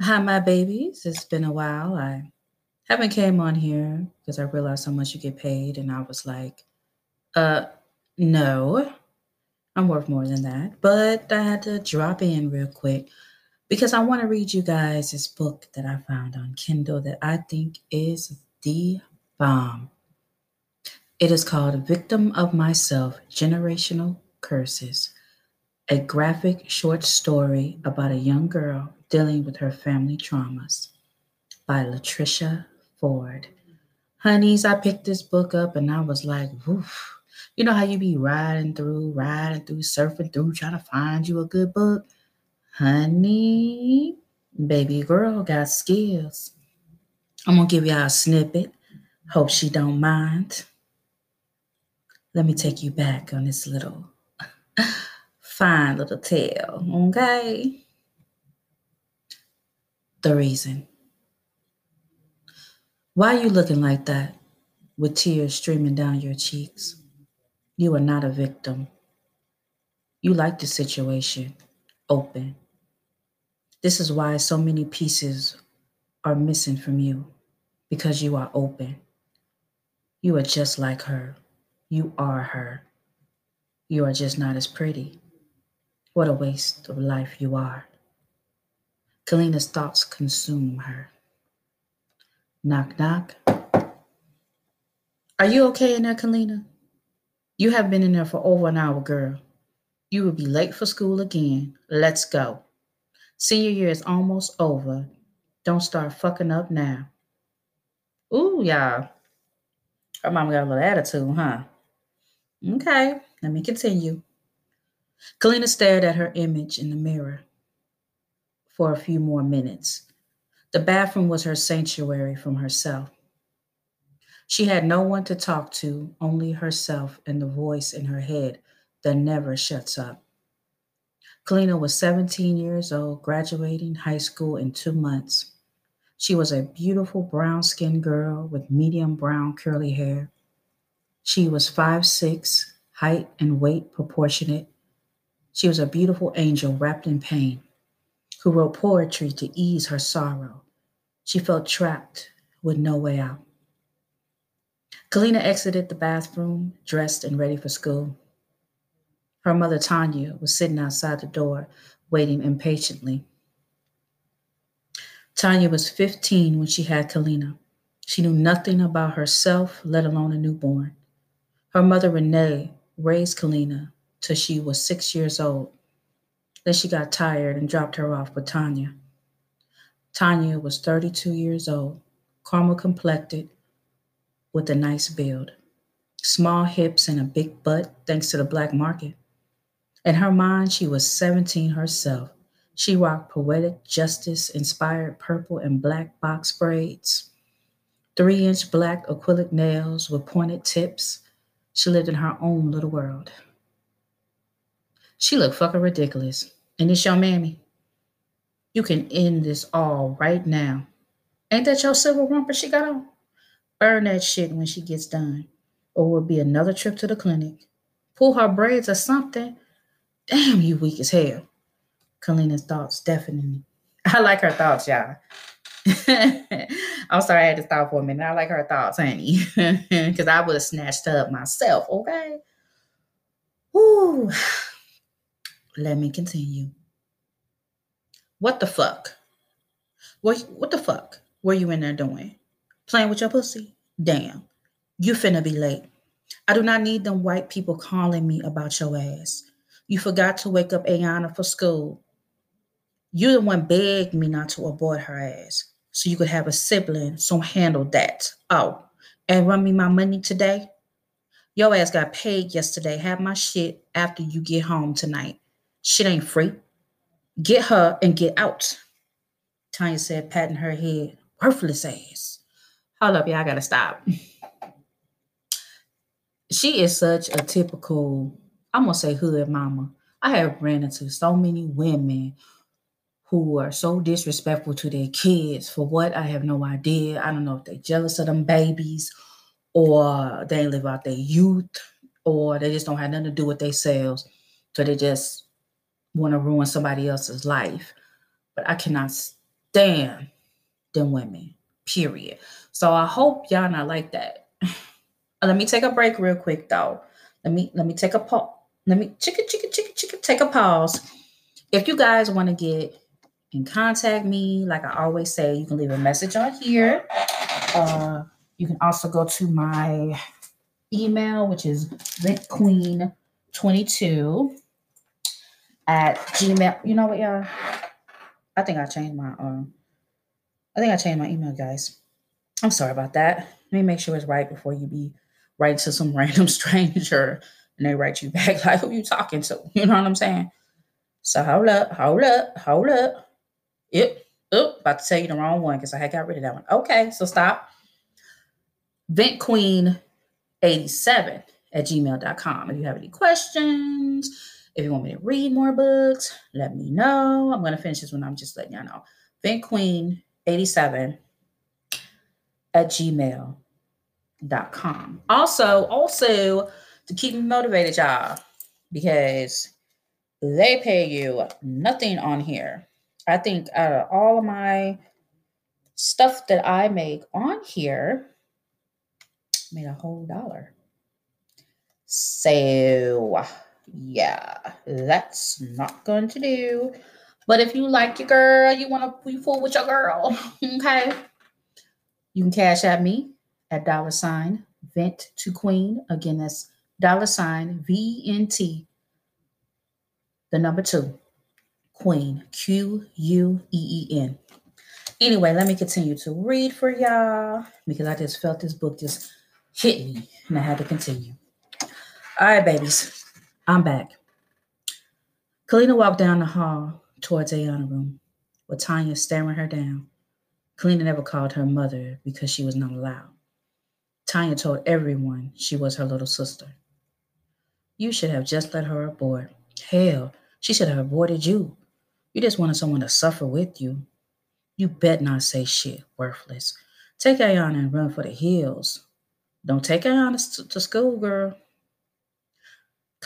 Hi, my babies. It's been a while. I haven't came on here because I realized how much you get paid, and I was like, uh, no, I'm worth more than that. But I had to drop in real quick because I want to read you guys this book that I found on Kindle that I think is the bomb. It is called Victim of Myself Generational Curses, a graphic short story about a young girl dealing with her family traumas by Latricia Ford. Honeys, I picked this book up and I was like, woof. You know how you be riding through, riding through, surfing through, trying to find you a good book? Honey, baby girl got skills. I'm gonna give y'all a snippet. Hope she don't mind. Let me take you back on this little fine little tale, okay? The reason. Why are you looking like that with tears streaming down your cheeks? You are not a victim. You like the situation open. This is why so many pieces are missing from you because you are open. You are just like her. You are her. You are just not as pretty. What a waste of life you are. Kalina's thoughts consume her. Knock, knock. Are you okay in there, Kalina? You have been in there for over an hour, girl. You will be late for school again. Let's go. Senior year is almost over. Don't start fucking up now. Ooh, y'all. Her mom got a little attitude, huh? Okay, let me continue. Kalina stared at her image in the mirror for a few more minutes. The bathroom was her sanctuary from herself. She had no one to talk to, only herself and the voice in her head that never shuts up. Kalina was 17 years old, graduating high school in two months. She was a beautiful brown skinned girl with medium brown curly hair. She was five six, height and weight proportionate. She was a beautiful angel wrapped in pain, who wrote poetry to ease her sorrow. She felt trapped with no way out. Kalina exited the bathroom, dressed and ready for school. Her mother, Tanya, was sitting outside the door, waiting impatiently. Tanya was 15 when she had Kalina. She knew nothing about herself, let alone a newborn. Her mother, Renee, raised Kalina till she was six years old. Then she got tired and dropped her off with Tanya. Tanya was 32 years old, caramel complected, with a nice build, small hips and a big butt, thanks to the black market. In her mind, she was 17 herself. She rocked poetic justice inspired purple and black box braids, three inch black acrylic nails with pointed tips. She lived in her own little world. She looked fucking ridiculous. And it's your mammy. You can end this all right now. Ain't that your silver romper she got on? Burn that shit when she gets done. Or it'll be another trip to the clinic. Pull her braids or something. Damn, you weak as hell. Kalina's thoughts, definitely. I like her thoughts, y'all. I'm sorry I had to stop for a minute. I like her thoughts, honey. Because I would have snatched up myself, okay? Whoo. Let me continue. What the fuck? What, what the fuck were you in there doing? Playing with your pussy? Damn. You finna be late. I do not need them white people calling me about your ass. You forgot to wake up Ayana for school. You the one begged me not to abort her ass so you could have a sibling, so handle that. Oh, and run me my money today? Your ass got paid yesterday. Have my shit after you get home tonight. Shit ain't free. Get her and get out. Tanya said, patting her head. Worthless ass. Hold up, y'all. I gotta stop. She is such a typical, I'm gonna say hood mama. I have ran into so many women who are so disrespectful to their kids for what I have no idea. I don't know if they're jealous of them babies or they live out their youth or they just don't have nothing to do with themselves. So they just want to ruin somebody else's life. But I cannot stand them women. Period. So I hope y'all not like that. let me take a break real quick though. Let me let me take a pause. Let me chicken chicken chicken chicken take a pause. If you guys want to get in contact me, like I always say, you can leave a message on here. Uh, you can also go to my email, which is ventqueen22 at gmail. You know what, y'all? I think I changed my um I think I changed my email, guys. I'm sorry about that. Let me make sure it's right before you be writing to some random stranger and they write you back like who you talking to. You know what I'm saying? So hold up, hold up, hold up. Yep. Oop, about to tell you the wrong one because I had got rid of that one. Okay, so stop. Vent Queen 87 at gmail.com. If you have any questions, if you want me to read more books, let me know. I'm going to finish this one. I'm just letting y'all know. Vent Queen 87 at gmail.com. Also, also to keep me motivated, y'all, because they pay you nothing on here. I think out of all of my stuff that I make on here, made a whole dollar. So yeah, that's not going to do. But if you like your girl, you want to be fool with your girl, okay? You can cash at me at dollar sign vent to queen. Again, that's dollar sign V N T, the number two, queen, Q U E E N. Anyway, let me continue to read for y'all because I just felt this book just hit me and I had to continue. All right, babies. I'm back. Kalina walked down the hall towards Ayana's room, with Tanya staring her down. Kalina never called her mother because she was not allowed. Tanya told everyone she was her little sister. You should have just let her aboard. Hell, she should have aborted you. You just wanted someone to suffer with you. You bet not say shit, worthless. Take Ayana and run for the hills. Don't take Ayana to school, girl.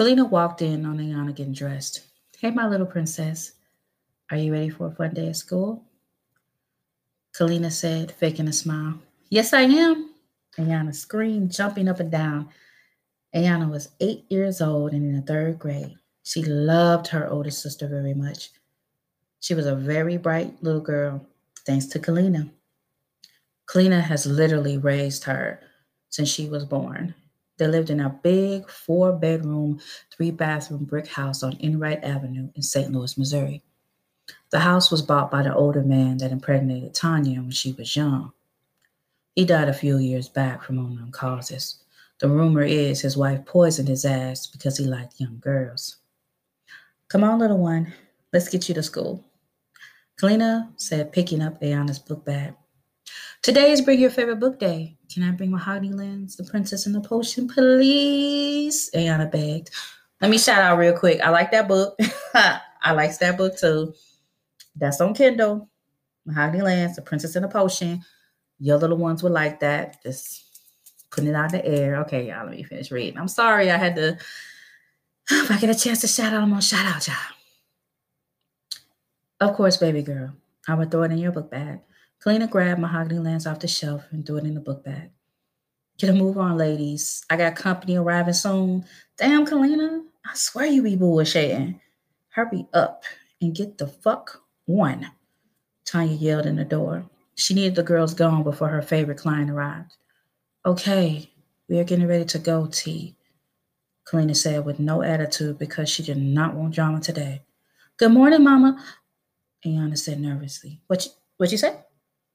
Kalina walked in on Ayana getting dressed. Hey, my little princess. Are you ready for a fun day at school? Kalina said, faking a smile. Yes, I am. Ayana screamed, jumping up and down. Ayana was eight years old and in the third grade. She loved her older sister very much. She was a very bright little girl, thanks to Kalina. Kalina has literally raised her since she was born. They lived in a big four bedroom, three bathroom brick house on Enright Avenue in St. Louis, Missouri. The house was bought by the older man that impregnated Tanya when she was young. He died a few years back from unknown causes. The rumor is his wife poisoned his ass because he liked young girls. Come on, little one, let's get you to school. Kalina said, picking up Ayana's book bag. Today is Bring Your Favorite Book Day. Can I bring Mahogany Lens, The Princess and the Potion, please? Ayana begged. Let me shout out real quick. I like that book. I like that book too. That's on Kindle. Mahogany Lens, The Princess and the Potion. Your little ones would like that. Just putting it out in the air. Okay, y'all, let me finish reading. I'm sorry I had to. If I get a chance to shout out, I'm gonna shout out, y'all. Of course, baby girl. I would throw it in your book bag. Kalina grabbed Mahogany Lens off the shelf and threw it in the book bag. Get a move on, ladies. I got company arriving soon. Damn, Kalina, I swear you be bullshitting. Hurry up and get the fuck on. Tanya yelled in the door. She needed the girls gone before her favorite client arrived. Okay, we are getting ready to go, T. Kalina said with no attitude because she did not want drama today. Good morning, Mama. Ayana said nervously. What you, what you say?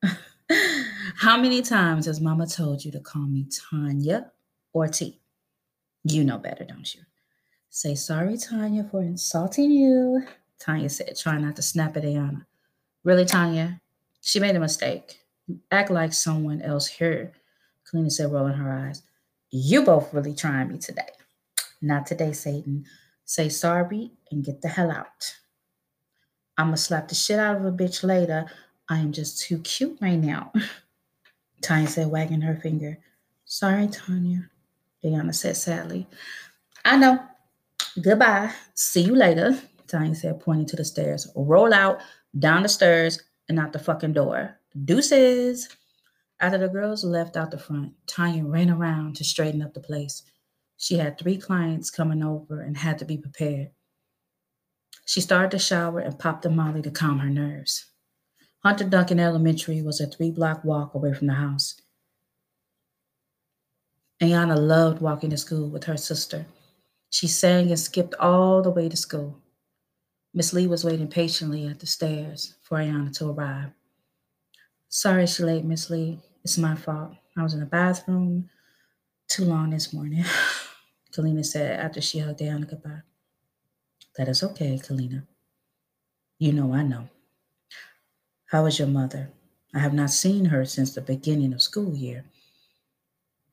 How many times has mama told you to call me Tanya or T? You know better, don't you? Say sorry, Tanya, for insulting you. Tanya said, trying not to snap at Ayana. Really, Tanya? She made a mistake. Act like someone else here. Kalina said, rolling her eyes. You both really trying me today. Not today, Satan. Say sorry and get the hell out. I'ma slap the shit out of a bitch later I am just too cute right now. Tanya said, wagging her finger. Sorry, Tanya, Ayana said sadly. I know. Goodbye. See you later, Tanya said, pointing to the stairs. Roll out, down the stairs, and out the fucking door. Deuces. After the girls left out the front, Tanya ran around to straighten up the place. She had three clients coming over and had to be prepared. She started to shower and popped a molly to calm her nerves. Hunter Duncan Elementary was a three block walk away from the house. Ayana loved walking to school with her sister. She sang and skipped all the way to school. Miss Lee was waiting patiently at the stairs for Ayana to arrive. Sorry she late, Miss Lee. It's my fault. I was in the bathroom too long this morning, Kalina said after she hugged Ayana goodbye. That is okay, Kalina. You know I know. How is your mother? I have not seen her since the beginning of school year.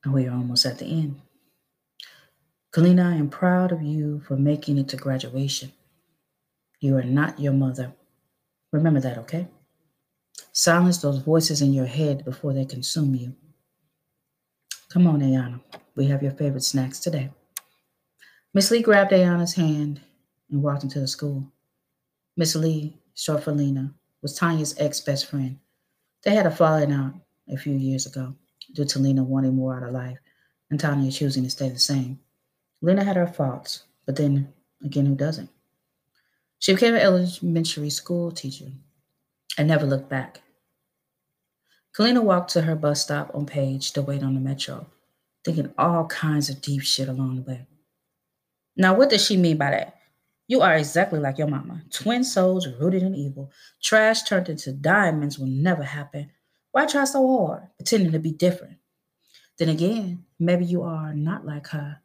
And we are almost at the end. Kalina, I am proud of you for making it to graduation. You are not your mother. Remember that, okay? Silence those voices in your head before they consume you. Come on, Ayana. We have your favorite snacks today. Miss Lee grabbed Ayana's hand and walked into the school. Miss Lee, short for Lena, was Tanya's ex best friend. They had a falling out a few years ago due to Lena wanting more out of life and Tanya choosing to stay the same. Lena had her faults, but then again, who doesn't? She became an elementary school teacher and never looked back. Kalina walked to her bus stop on Page to wait on the metro, thinking all kinds of deep shit along the way. Now, what does she mean by that? You are exactly like your mama. Twin souls rooted in evil. Trash turned into diamonds will never happen. Why try so hard, pretending to be different? Then again, maybe you are not like her.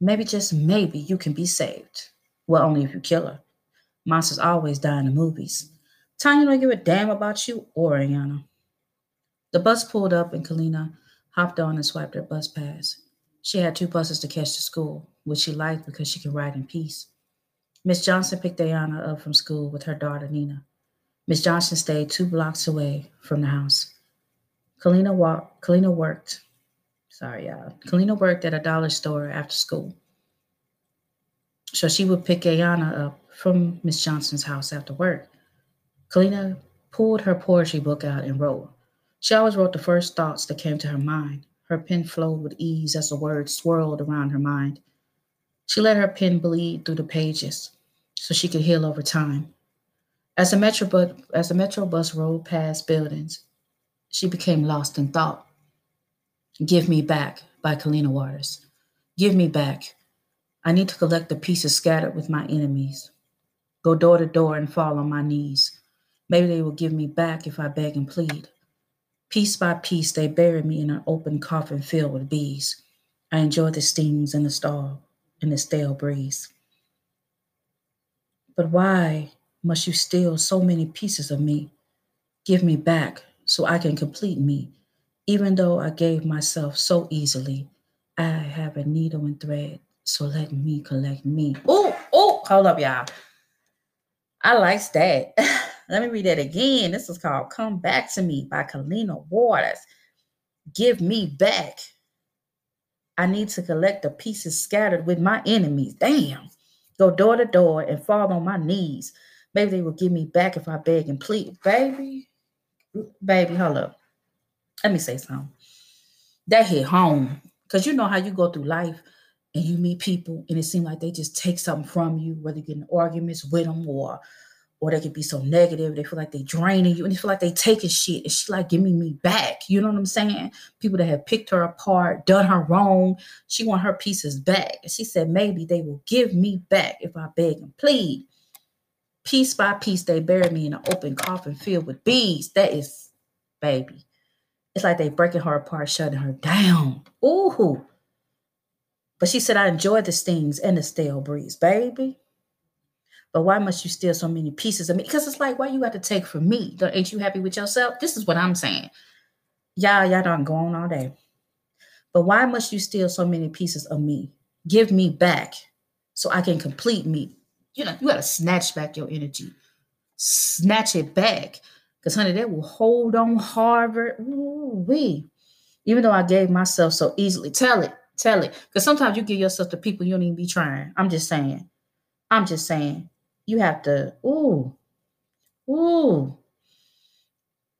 Maybe just maybe you can be saved. Well, only if you kill her. Monsters always die in the movies. Tanya don't give a damn about you or Ayana. The bus pulled up and Kalina hopped on and swiped her bus pass. She had two buses to catch to school, which she liked because she could ride in peace. Miss Johnson picked Ayana up from school with her daughter Nina. Miss Johnson stayed two blocks away from the house. Kalina, Kalina worked. Sorry, y'all. Kalina worked at a dollar store after school. So she would pick Ayana up from Miss Johnson's house after work. Kalina pulled her poetry book out and wrote. She always wrote the first thoughts that came to her mind. Her pen flowed with ease as the words swirled around her mind. She let her pen bleed through the pages so she could heal over time. As the metro bus, as the metro bus rolled past buildings, she became lost in thought. Give Me Back by Kalina Waters. Give me back. I need to collect the pieces scattered with my enemies go door to door and fall on my knees. Maybe they will give me back if I beg and plead. Piece by piece, they bury me in an open coffin filled with bees. I enjoy the stings and the stall and the stale breeze. But why must you steal so many pieces of me? Give me back so I can complete me. Even though I gave myself so easily, I have a needle and thread, so let me collect me. Oh, oh, hold up, y'all. I like that. Let me read that again. This is called Come Back to Me by Kalina Waters. Give me back. I need to collect the pieces scattered with my enemies. Damn. Go door to door and fall on my knees. Maybe they will give me back if I beg and plead. Baby, baby, hold up. Let me say something. That hit home. Because you know how you go through life and you meet people and it seems like they just take something from you, whether you get in arguments with them or or they could be so negative, they feel like they draining you and they feel like they taking shit. And she like, give me me back. You know what I'm saying? People that have picked her apart, done her wrong. She want her pieces back. And she said, maybe they will give me back if I beg and plead. Piece by piece, they bury me in an open coffin filled with bees. That is, baby. It's like they breaking her apart, shutting her down. Ooh. But she said, I enjoy the stings and the stale breeze, baby. But why must you steal so many pieces of me? Because it's like, why you got to take from me? Don't, Ain't you happy with yourself? This is what I'm saying. Y'all, y'all don't go on all day. But why must you steal so many pieces of me? Give me back so I can complete me. You know, you got to snatch back your energy. Snatch it back. Because, honey, that will hold on Harvard. Ooh, wee. Even though I gave myself so easily. Tell it. Tell it. Because sometimes you give yourself to people you don't even be trying. I'm just saying. I'm just saying. You have to, ooh, ooh.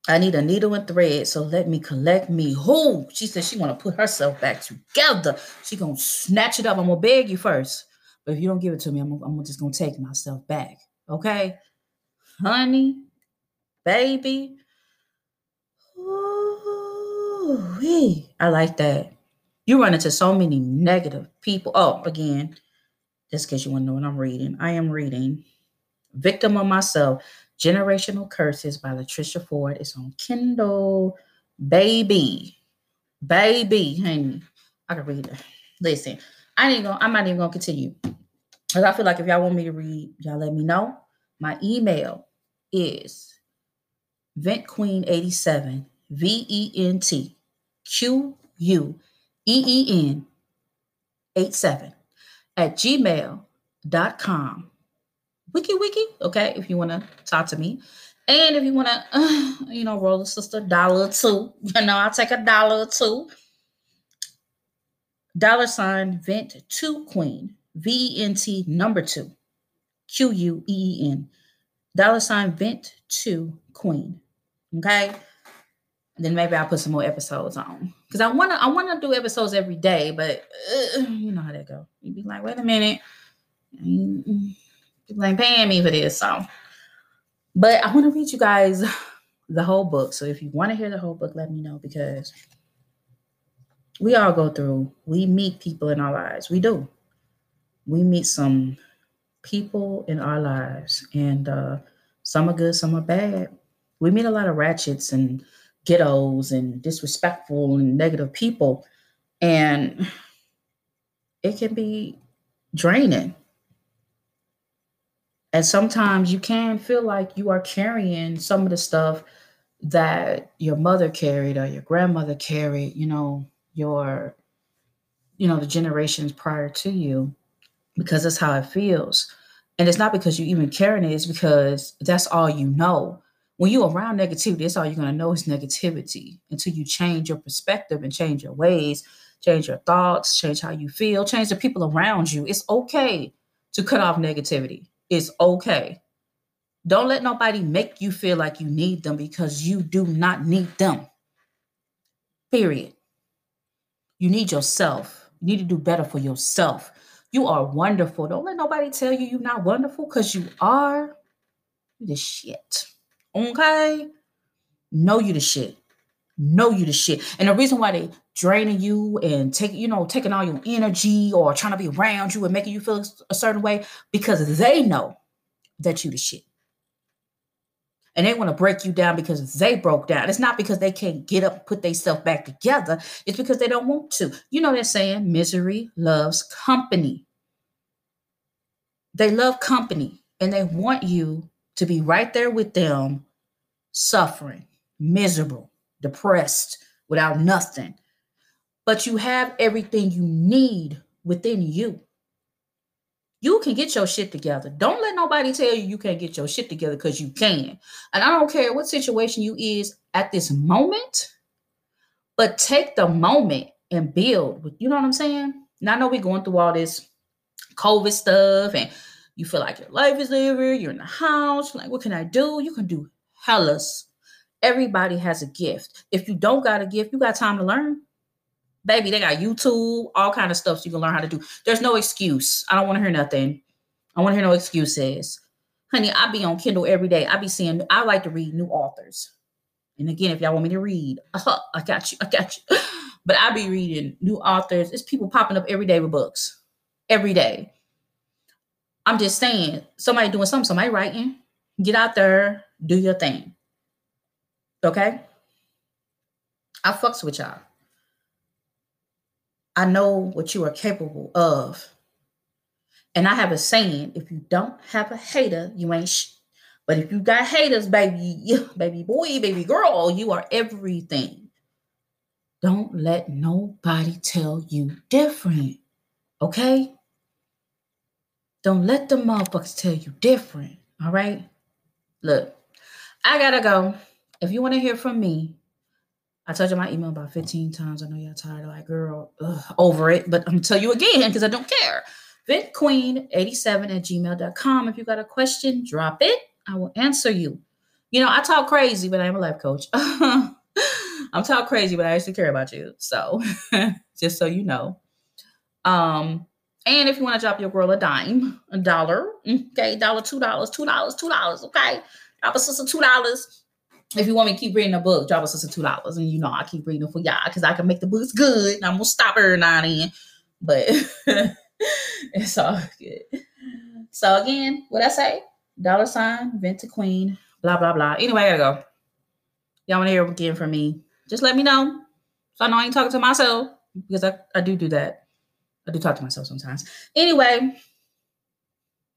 I need a needle and thread, so let me collect me. Who? She said she want to put herself back together. She gonna snatch it up. I'm gonna beg you first, but if you don't give it to me, I'm, I'm just gonna take myself back. Okay, honey, baby. Ooh, I like that. You run into so many negative people. Oh, again, just in case you want to know what I'm reading, I am reading Victim of Myself Generational Curses by Latricia Ford. It's on Kindle. Baby. Baby, honey. I can read it. Listen, I ain't gonna, I'm not even gonna continue. Because I feel like if y'all want me to read, y'all let me know. My email is ventqueen87, V-E-N-T Q U E E N 87 at gmail.com. Wiki wiki, okay, if you want to talk to me. And if you want to, uh, you know, roll a sister dollar two, you know, I'll take a dollar two. Dollar sign vent two queen, V E N T number two, Q U E E N. Dollar sign vent two queen. Okay then maybe I'll put some more episodes on because I wanna I wanna do episodes every day, but uh, you know how that go. you'd be like, wait a minute, people ain't paying me for this, so. But I want to read you guys the whole book. So if you want to hear the whole book, let me know because we all go through. We meet people in our lives. We do. We meet some people in our lives, and uh, some are good, some are bad. We meet a lot of ratchets and ghettos and disrespectful and negative people. And it can be draining. And sometimes you can feel like you are carrying some of the stuff that your mother carried or your grandmother carried, you know, your, you know, the generations prior to you, because that's how it feels. And it's not because you even carrying it, it's because that's all you know when you're around negativity, that's all you're going to know is negativity until you change your perspective and change your ways, change your thoughts, change how you feel, change the people around you. It's okay to cut off negativity. It's okay. Don't let nobody make you feel like you need them because you do not need them. Period. You need yourself. You need to do better for yourself. You are wonderful. Don't let nobody tell you you're not wonderful because you are the shit. Okay? Know you the shit. Know you the shit. And the reason why they draining you and take, you know, taking all your energy or trying to be around you and making you feel a certain way, because they know that you the shit. And they want to break you down because they broke down. It's not because they can't get up and put themselves back together. It's because they don't want to. You know that saying, misery loves company. They love company and they want you to be right there with them, suffering, miserable, depressed, without nothing. But you have everything you need within you. You can get your shit together. Don't let nobody tell you you can't get your shit together because you can. And I don't care what situation you is at this moment, but take the moment and build. You know what I'm saying? Now I know we're going through all this COVID stuff and you feel like your life is over, you're in the house, like, what can I do? You can do hellas. Everybody has a gift. If you don't got a gift, you got time to learn. Baby, they got YouTube, all kind of stuff so you can learn how to do. There's no excuse. I don't want to hear nothing. I want to hear no excuses. Honey, I be on Kindle every day. I be seeing, I like to read new authors. And again, if y'all want me to read, uh, I got you. I got you. But I be reading new authors. It's people popping up every day with books. Every day. I'm just saying, somebody doing something, somebody writing, get out there, do your thing. Okay? I fucks with y'all. I know what you are capable of. And I have a saying if you don't have a hater, you ain't sh- But if you got haters, baby, baby boy, baby girl, you are everything. Don't let nobody tell you different. Okay? Don't let the motherfuckers tell you different. All right. Look, I gotta go. If you want to hear from me, I told you my email about 15 times. I know y'all tired of like, girl, ugh, over it, but I'm gonna tell you again because I don't care. VentQueen87 at gmail.com. If you got a question, drop it. I will answer you. You know, I talk crazy, but I'm a life coach. I'm talk crazy, but I actually care about you. So just so you know. Um, and if you want to drop your girl a dime, a dollar, okay, dollar, two dollars, two dollars, two dollars, okay. Drop a sister two dollars. If you want me to keep reading a book, drop us two dollars. And you know I keep reading for y'all because I can make the books good. And I'm gonna stop her now and But it's all good. So again, what I say? Dollar sign, Venta Queen, blah blah blah. Anyway, I gotta go. Y'all wanna hear again from me? Just let me know. So I know I ain't talking to myself because I, I do do that. I do talk to myself sometimes. Anyway,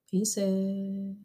pieces.